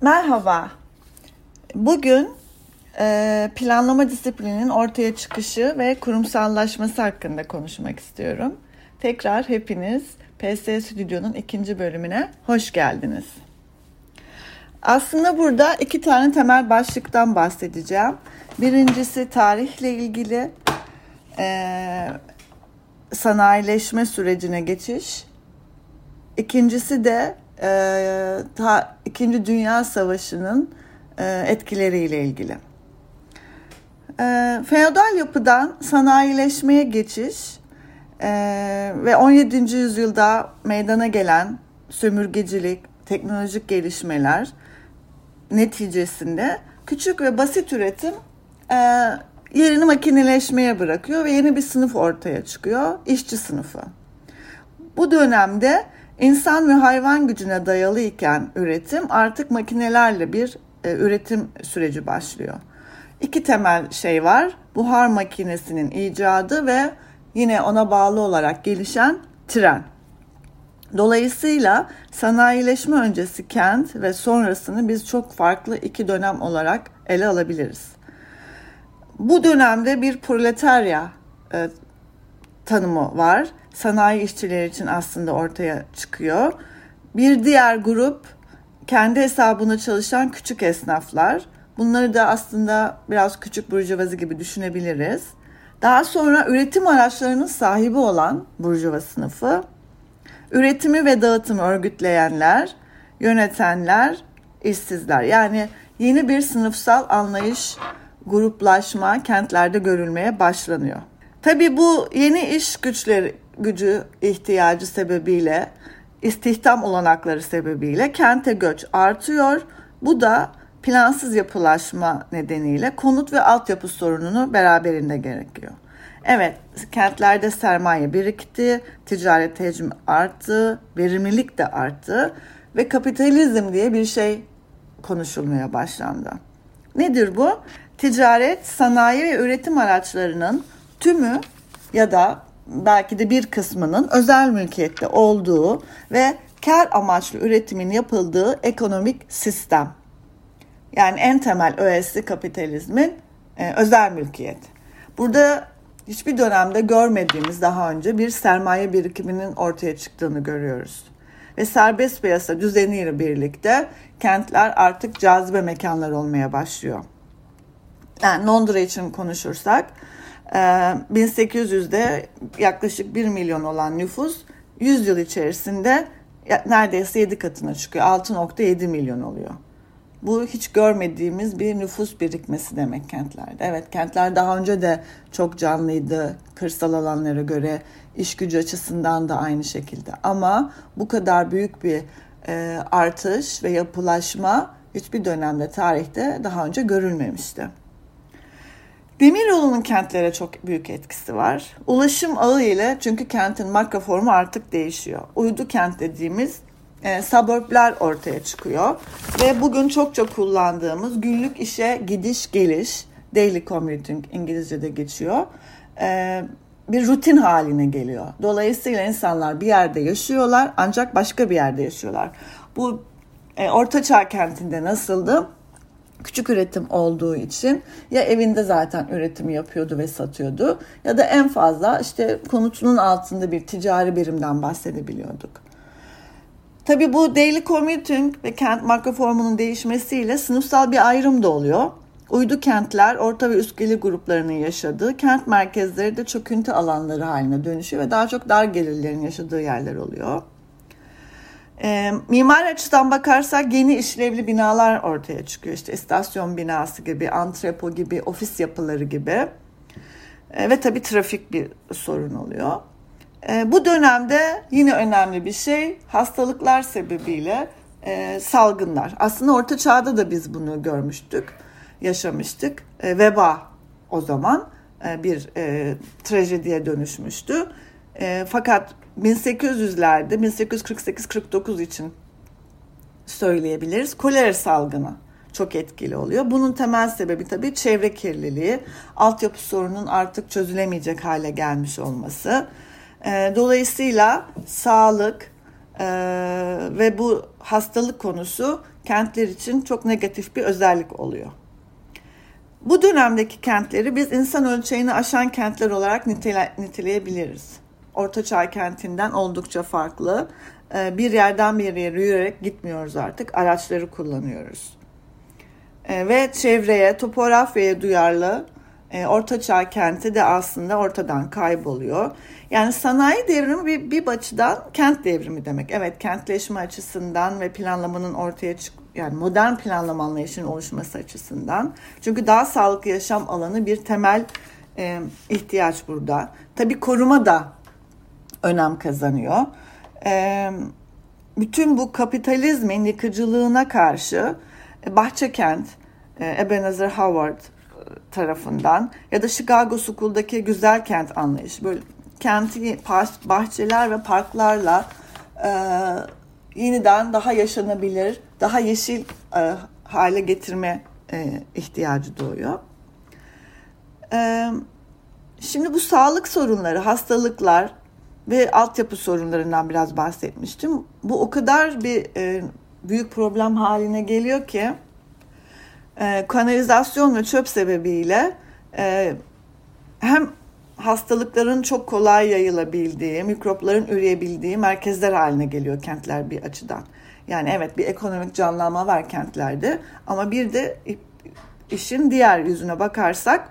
Merhaba. Bugün e, planlama disiplininin ortaya çıkışı ve kurumsallaşması hakkında konuşmak istiyorum. Tekrar hepiniz PS Stüdyo'nun ikinci bölümüne hoş geldiniz. Aslında burada iki tane temel başlıktan bahsedeceğim. Birincisi tarihle ilgili e, sanayileşme sürecine geçiş. İkincisi de e, ta, İkinci Dünya Savaşı'nın e, etkileriyle ilgili. E, feodal yapıdan sanayileşmeye geçiş e, ve 17. yüzyılda meydana gelen sömürgecilik, teknolojik gelişmeler neticesinde küçük ve basit üretim e, yerini makineleşmeye bırakıyor ve yeni bir sınıf ortaya çıkıyor, işçi sınıfı. Bu dönemde insan ve hayvan gücüne dayalı iken üretim artık makinelerle bir e, üretim süreci başlıyor. İki temel şey var. Buhar makinesinin icadı ve yine ona bağlı olarak gelişen tren. Dolayısıyla sanayileşme öncesi kent ve sonrasını biz çok farklı iki dönem olarak ele alabiliriz. Bu dönemde bir proletarya e, tanımı var. Sanayi işçileri için aslında ortaya çıkıyor. Bir diğer grup kendi hesabına çalışan küçük esnaflar. Bunları da aslında biraz küçük burjuvazi gibi düşünebiliriz. Daha sonra üretim araçlarının sahibi olan burjuva sınıfı, üretimi ve dağıtımı örgütleyenler, yönetenler, işsizler. Yani yeni bir sınıfsal anlayış, gruplaşma kentlerde görülmeye başlanıyor. Tabii bu yeni iş güçleri gücü ihtiyacı sebebiyle istihdam olanakları sebebiyle kente göç artıyor. Bu da plansız yapılaşma nedeniyle konut ve altyapı sorununu beraberinde gerekiyor. Evet, kentlerde sermaye birikti, ticaret hacmi arttı, verimlilik de arttı ve kapitalizm diye bir şey konuşulmaya başlandı. Nedir bu? Ticaret, sanayi ve üretim araçlarının tümü ya da belki de bir kısmının özel mülkiyette olduğu ve kar amaçlı üretimin yapıldığı ekonomik sistem. Yani en temel öğesi kapitalizmin e, özel mülkiyet. Burada hiçbir dönemde görmediğimiz daha önce bir sermaye birikiminin ortaya çıktığını görüyoruz. Ve serbest piyasa düzeniyle birlikte kentler artık cazibe mekanlar olmaya başlıyor. Yani Londra için konuşursak 1800'de ee, yaklaşık 1 milyon olan nüfus 100 yıl içerisinde neredeyse 7 katına çıkıyor. 6.7 milyon oluyor. Bu hiç görmediğimiz bir nüfus birikmesi demek kentlerde. Evet kentler daha önce de çok canlıydı kırsal alanlara göre iş gücü açısından da aynı şekilde. Ama bu kadar büyük bir e, artış ve yapılaşma hiçbir dönemde tarihte daha önce görülmemişti. Demiryolu'nun kentlere çok büyük etkisi var. Ulaşım ağı ile çünkü kentin marka formu artık değişiyor. Uydu kent dediğimiz e, suburbler ortaya çıkıyor. Ve bugün çokça kullandığımız günlük işe gidiş geliş, daily commuting İngilizce'de geçiyor. E, bir rutin haline geliyor. Dolayısıyla insanlar bir yerde yaşıyorlar ancak başka bir yerde yaşıyorlar. Bu e, Orta Çağ kentinde nasıldı? Küçük üretim olduğu için ya evinde zaten üretimi yapıyordu ve satıyordu ya da en fazla işte konutunun altında bir ticari birimden bahsedebiliyorduk. Tabii bu daily commuting ve kent marka formunun değişmesiyle sınıfsal bir ayrım da oluyor. Uydu kentler orta ve üst gelir gruplarının yaşadığı, kent merkezleri de çöküntü alanları haline dönüşüyor ve daha çok dar gelirlerin yaşadığı yerler oluyor. E, mimar açıdan bakarsak yeni işlevli binalar ortaya çıkıyor. İşte istasyon binası gibi, antrepo gibi, ofis yapıları gibi. E, ve tabii trafik bir sorun oluyor. E, bu dönemde yine önemli bir şey hastalıklar sebebiyle e, salgınlar. Aslında Orta Çağ'da da biz bunu görmüştük, yaşamıştık. E, veba o zaman e, bir e, trajediye dönüşmüştü. E, fakat 1800'lerde 1848-49 için söyleyebiliriz. Kolera salgını çok etkili oluyor. Bunun temel sebebi tabii çevre kirliliği, altyapı sorunun artık çözülemeyecek hale gelmiş olması. Ee, dolayısıyla sağlık, ve bu hastalık konusu kentler için çok negatif bir özellik oluyor. Bu dönemdeki kentleri biz insan ölçeğini aşan kentler olarak nitele, niteleyebiliriz. Ortaçağ kentinden oldukça farklı. Ee, bir yerden bir yere yürüyerek gitmiyoruz artık. Araçları kullanıyoruz. Ee, ve çevreye, topografyaya duyarlı e, Ortaçağ kenti de aslında ortadan kayboluyor. Yani sanayi devrimi bir, bir açıdan kent devrimi demek. Evet kentleşme açısından ve planlamanın ortaya çık yani modern planlama anlayışının oluşması açısından. Çünkü daha sağlıklı yaşam alanı bir temel e, ihtiyaç burada. Tabii koruma da önem kazanıyor. Bütün bu kapitalizmin yıkıcılığına karşı e, Bahçekent, e, Ebenezer Howard e, tarafından ya da Chicago School'daki güzel kent anlayışı böyle kenti bahçeler ve parklarla e, yeniden daha yaşanabilir, daha yeşil e, hale getirme ihtiyacı doğuyor. Şimdi bu sağlık sorunları, hastalıklar ve altyapı sorunlarından biraz bahsetmiştim. Bu o kadar bir e, büyük problem haline geliyor ki e, kanalizasyon ve çöp sebebiyle e, hem hastalıkların çok kolay yayılabildiği, mikropların üreyebildiği merkezler haline geliyor kentler bir açıdan. Yani evet bir ekonomik canlanma var kentlerde ama bir de işin diğer yüzüne bakarsak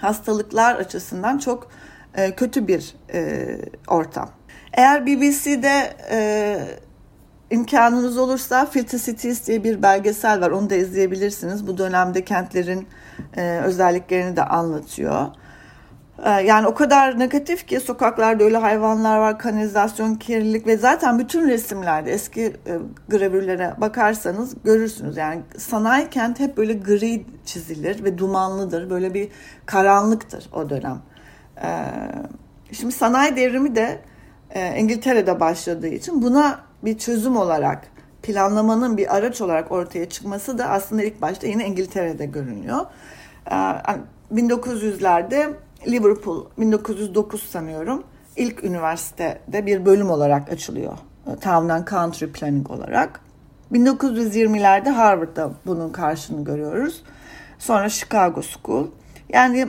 hastalıklar açısından çok e, kötü bir e, ortam. Eğer BBC'de e, imkanınız olursa Filter Cities diye bir belgesel var. Onu da izleyebilirsiniz. Bu dönemde kentlerin özelliklerini de anlatıyor. Yani o kadar negatif ki sokaklarda öyle hayvanlar var, kanalizasyon, kirlilik ve zaten bütün resimlerde eski e, gravürlere bakarsanız görürsünüz. Yani sanayi kent hep böyle gri çizilir ve dumanlıdır. Böyle bir karanlıktır o dönem. Ee, şimdi sanayi devrimi de e, İngiltere'de başladığı için buna bir çözüm olarak planlamanın bir araç olarak ortaya çıkması da aslında ilk başta yine İngiltere'de görünüyor. 1900'lerde ee, Liverpool 1909 sanıyorum ilk üniversitede bir bölüm olarak açılıyor. E, Town and Country Planning olarak. 1920'lerde Harvard'da bunun karşını görüyoruz. Sonra Chicago School. Yani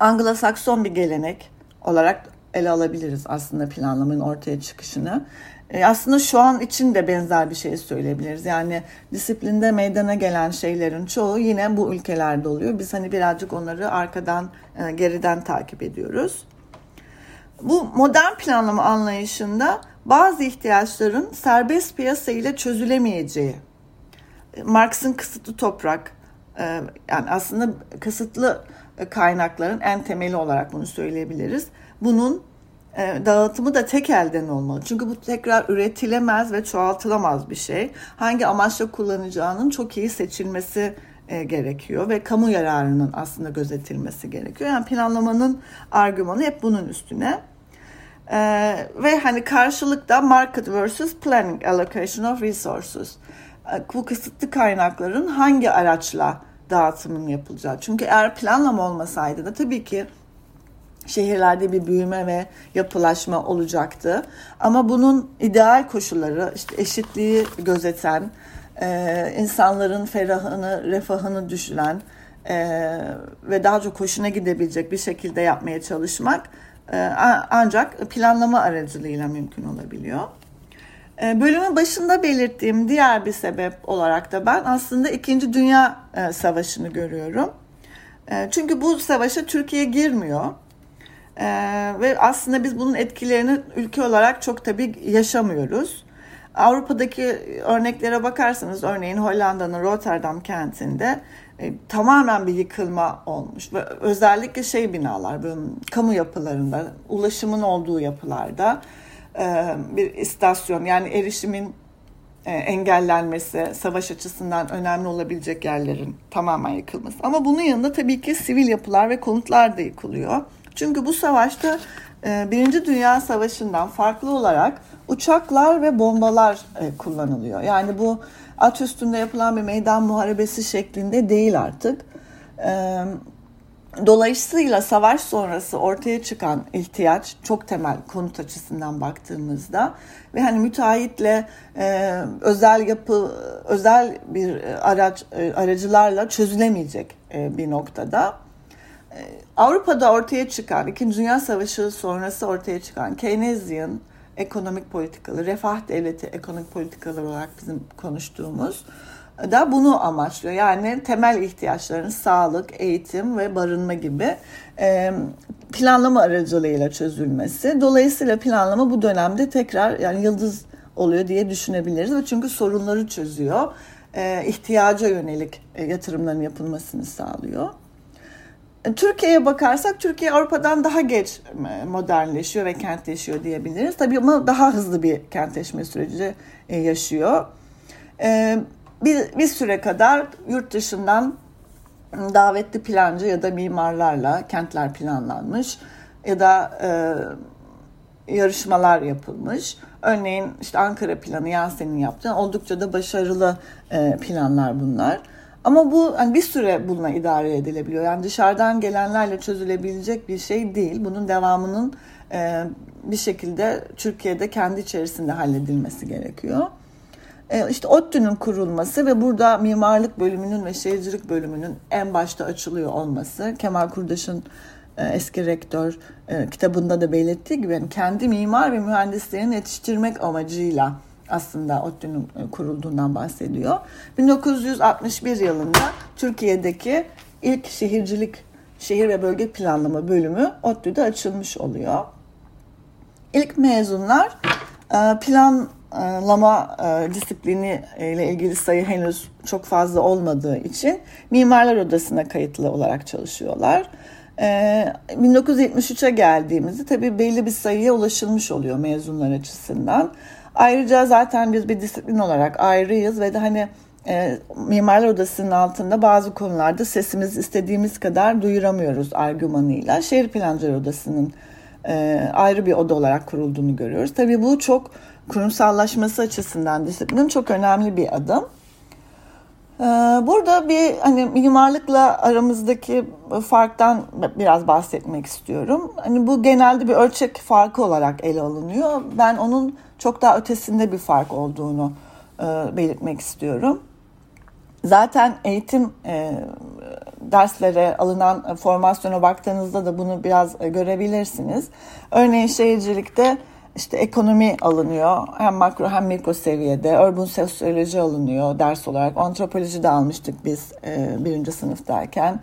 Anglo-Sakson bir gelenek olarak ele alabiliriz aslında planlamanın ortaya çıkışını. E aslında şu an için de benzer bir şey söyleyebiliriz. Yani disiplinde meydana gelen şeylerin çoğu yine bu ülkelerde oluyor. Biz hani birazcık onları arkadan, e, geriden takip ediyoruz. Bu modern planlama anlayışında bazı ihtiyaçların serbest piyasa ile çözülemeyeceği, Marx'ın kısıtlı toprak, e, yani aslında kısıtlı kaynakların en temeli olarak bunu söyleyebiliriz. Bunun e, dağıtımı da tek elden olmalı. Çünkü bu tekrar üretilemez ve çoğaltılamaz bir şey. Hangi amaçla kullanacağının çok iyi seçilmesi e, gerekiyor ve kamu yararının aslında gözetilmesi gerekiyor. Yani planlamanın argümanı hep bunun üstüne. Ee, ve hani karşılıkta market versus planning allocation of resources. Bu kısıtlı kaynakların hangi araçla dağıtımın yapılacağı. Çünkü eğer planlama olmasaydı da tabii ki şehirlerde bir büyüme ve yapılaşma olacaktı. Ama bunun ideal koşulları işte eşitliği gözeten, e, insanların ferahını, refahını düşüren e, ve daha çok hoşuna gidebilecek bir şekilde yapmaya çalışmak e, ancak planlama aracılığıyla mümkün olabiliyor. E, bölümün başında belirttiğim diğer bir sebep olarak da ben aslında İkinci Dünya e, Savaşı'nı görüyorum. E, çünkü bu savaşa Türkiye girmiyor. Ee, ve aslında biz bunun etkilerini ülke olarak çok tabii yaşamıyoruz. Avrupa'daki örneklere bakarsanız örneğin Hollanda'nın Rotterdam kentinde e, tamamen bir yıkılma olmuş ve özellikle şey binalar, kamu yapılarında, ulaşımın olduğu yapılarda bir istasyon yani erişimin e, engellenmesi, savaş açısından önemli olabilecek yerlerin tamamen yıkılması. Ama bunun yanında tabii ki sivil yapılar ve konutlar da yıkılıyor. Çünkü bu savaşta e, Birinci Dünya Savaşı'ndan farklı olarak uçaklar ve bombalar e, kullanılıyor. Yani bu at üstünde yapılan bir meydan muharebesi şeklinde değil artık. E, Dolayısıyla savaş sonrası ortaya çıkan ihtiyaç çok temel konut açısından baktığımızda ve hani müteahhitle e, özel yapı özel bir araç e, aracılarla çözülemeyecek e, bir noktada. E, Avrupa'da ortaya çıkan İkinci Dünya Savaşı sonrası ortaya çıkan Keynesian ekonomik politikaları, refah devleti ekonomik politikaları olarak bizim konuştuğumuz da bunu amaçlıyor. Yani temel ihtiyaçların sağlık, eğitim ve barınma gibi e, planlama aracılığıyla çözülmesi. Dolayısıyla planlama bu dönemde tekrar yani yıldız oluyor diye düşünebiliriz. Çünkü sorunları çözüyor. E, ihtiyaca yönelik e, yatırımların yapılmasını sağlıyor. Türkiye'ye bakarsak Türkiye Avrupa'dan daha geç modernleşiyor ve kentleşiyor diyebiliriz. Tabii ama daha hızlı bir kentleşme süreci yaşıyor bir, bir süre kadar yurt dışından davetli plancı ya da mimarlarla kentler planlanmış ya da e, yarışmalar yapılmış. Örneğin işte Ankara planı Yasin'in yaptığı oldukça da başarılı e, planlar bunlar. Ama bu hani bir süre bununla idare edilebiliyor. Yani dışarıdan gelenlerle çözülebilecek bir şey değil. Bunun devamının e, bir şekilde Türkiye'de kendi içerisinde halledilmesi gerekiyor. E, işte ODTÜ'nün kurulması ve burada mimarlık bölümünün ve şehircilik bölümünün en başta açılıyor olması. Kemal Kurdaş'ın e, eski rektör e, kitabında da belirttiği gibi kendi mimar ve mühendislerini yetiştirmek amacıyla aslında ODTÜ'nün kurulduğundan bahsediyor. 1961 yılında Türkiye'deki ilk şehircilik, şehir ve bölge planlama bölümü ODTÜ'de açılmış oluyor. İlk mezunlar plan lama e, disiplini ile ilgili sayı henüz çok fazla olmadığı için Mimarlar Odası'na kayıtlı olarak çalışıyorlar. 1973'e geldiğimizde tabii belli bir sayıya ulaşılmış oluyor mezunlar açısından. Ayrıca zaten biz bir disiplin olarak ayrıyız ve de hani e, Mimarlar Odası'nın altında bazı konularda sesimizi istediğimiz kadar duyuramıyoruz argümanıyla. Şehir Plancılar Odası'nın e, ayrı bir oda olarak kurulduğunu görüyoruz. Tabii bu çok kurumsallaşması açısından disiplin çok önemli bir adım. Ee, burada bir hani mimarlıkla aramızdaki farktan biraz bahsetmek istiyorum. Hani bu genelde bir ölçek farkı olarak ele alınıyor. Ben onun çok daha ötesinde bir fark olduğunu e, belirtmek istiyorum. Zaten eğitim e, derslere alınan formasyona baktığınızda da bunu biraz görebilirsiniz. Örneğin şehircilikte işte ekonomi alınıyor. Hem makro hem mikro seviyede. Urban sosyoloji alınıyor ders olarak. Antropoloji de almıştık biz e, birinci sınıftayken.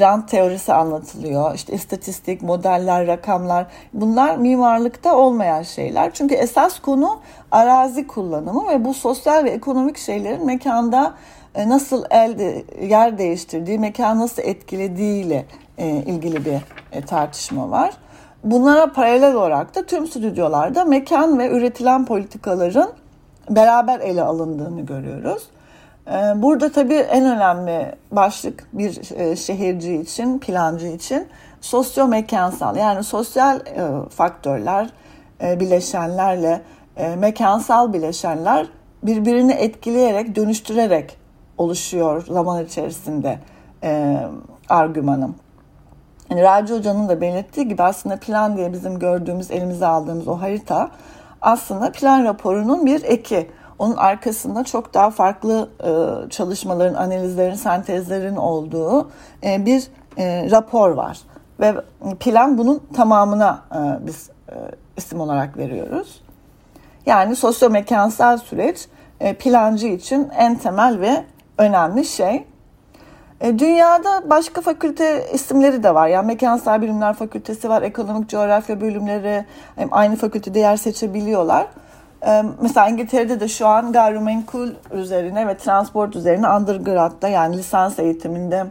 Rant teorisi anlatılıyor. İşte istatistik, modeller, rakamlar. Bunlar mimarlıkta olmayan şeyler. Çünkü esas konu arazi kullanımı ve bu sosyal ve ekonomik şeylerin mekanda e, nasıl elde yer değiştirdiği, mekan nasıl etkilediğiyle e, ilgili bir e, tartışma var. Bunlara paralel olarak da tüm stüdyolarda mekan ve üretilen politikaların beraber ele alındığını görüyoruz. Ee, burada tabii en önemli başlık bir e, şehirci için, plancı için sosyo-mekansal yani sosyal e, faktörler, e, bileşenlerle mekansal bileşenler birbirini etkileyerek, dönüştürerek oluşuyor zaman içerisinde argümanım. Yani Raci Hoca'nın da belirttiği gibi aslında plan diye bizim gördüğümüz, elimize aldığımız o harita aslında plan raporunun bir eki. Onun arkasında çok daha farklı e, çalışmaların, analizlerin, sentezlerin olduğu e, bir e, rapor var. Ve plan bunun tamamına e, biz e, isim olarak veriyoruz. Yani sosyomekansal süreç e, plancı için en temel ve önemli şey. E, dünyada başka fakülte isimleri de var. Yani Mekansal Bilimler Fakültesi var, Ekonomik Coğrafya bölümleri aynı fakültede yer seçebiliyorlar. E, mesela İngiltere'de de şu an gayrimenkul üzerine ve transport üzerine undergrad'da yani lisans eğitiminde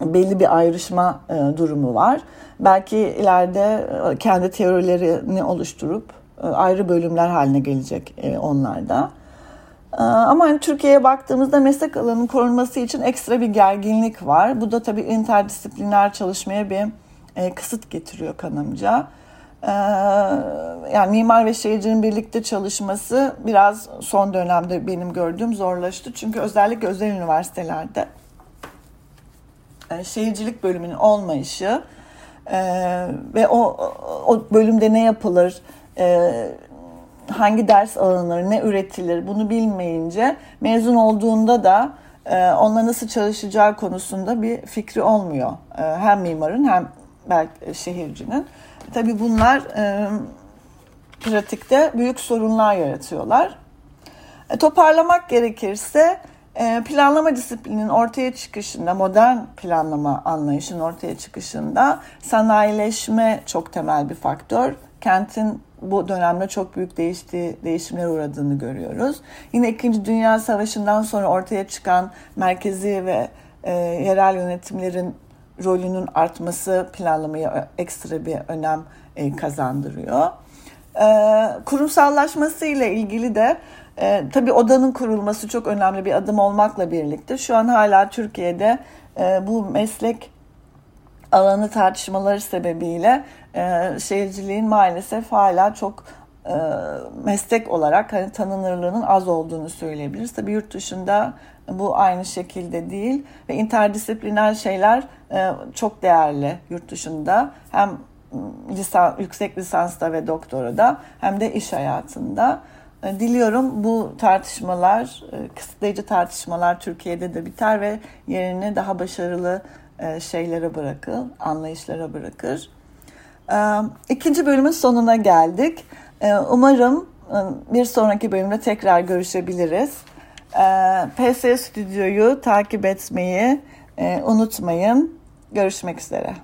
belli bir ayrışma e, durumu var. Belki ileride kendi teorilerini oluşturup ayrı bölümler haline gelecek onlarda. Ee, ama hani Türkiye'ye baktığımızda meslek alanının korunması için ekstra bir gerginlik var. Bu da tabii interdisipliner çalışmaya bir e, kısıt getiriyor kanımca. Ee, yani mimar ve şehircinin birlikte çalışması biraz son dönemde benim gördüğüm zorlaştı. Çünkü özellikle özel üniversitelerde e, şehircilik bölümünün olmayışı e, ve o, o bölümde ne yapılır, hangi ders alınır, ne üretilir bunu bilmeyince mezun olduğunda da e, onunla nasıl çalışacağı konusunda bir fikri olmuyor. E, hem mimarın hem belki şehircinin. Tabii bunlar e, pratikte büyük sorunlar yaratıyorlar. E, toparlamak gerekirse e, planlama disiplinin ortaya çıkışında, modern planlama anlayışının ortaya çıkışında sanayileşme çok temel bir faktör. Kentin bu dönemde çok büyük değiştiği, değişimlere uğradığını görüyoruz. Yine İkinci Dünya Savaşı'ndan sonra ortaya çıkan merkezi ve e, yerel yönetimlerin rolünün artması planlamaya ekstra bir önem e, kazandırıyor. E, kurumsallaşması ile ilgili de e, tabii odanın kurulması çok önemli bir adım olmakla birlikte şu an hala Türkiye'de e, bu meslek alanı tartışmaları sebebiyle e, şehirciliğin maalesef hala çok e, meslek olarak hani tanınırlığının az olduğunu söyleyebiliriz. Tabii yurt dışında bu aynı şekilde değil ve interdisipliner şeyler e, çok değerli yurt dışında. Hem lisan, yüksek lisansta ve doktorada hem de iş hayatında. E, diliyorum bu tartışmalar, e, kısıtlayıcı tartışmalar Türkiye'de de biter ve yerini daha başarılı şeylere bırakır, anlayışlara bırakır. İkinci bölümün sonuna geldik. Umarım bir sonraki bölümde tekrar görüşebiliriz. PS Stüdyo'yu takip etmeyi unutmayın. Görüşmek üzere.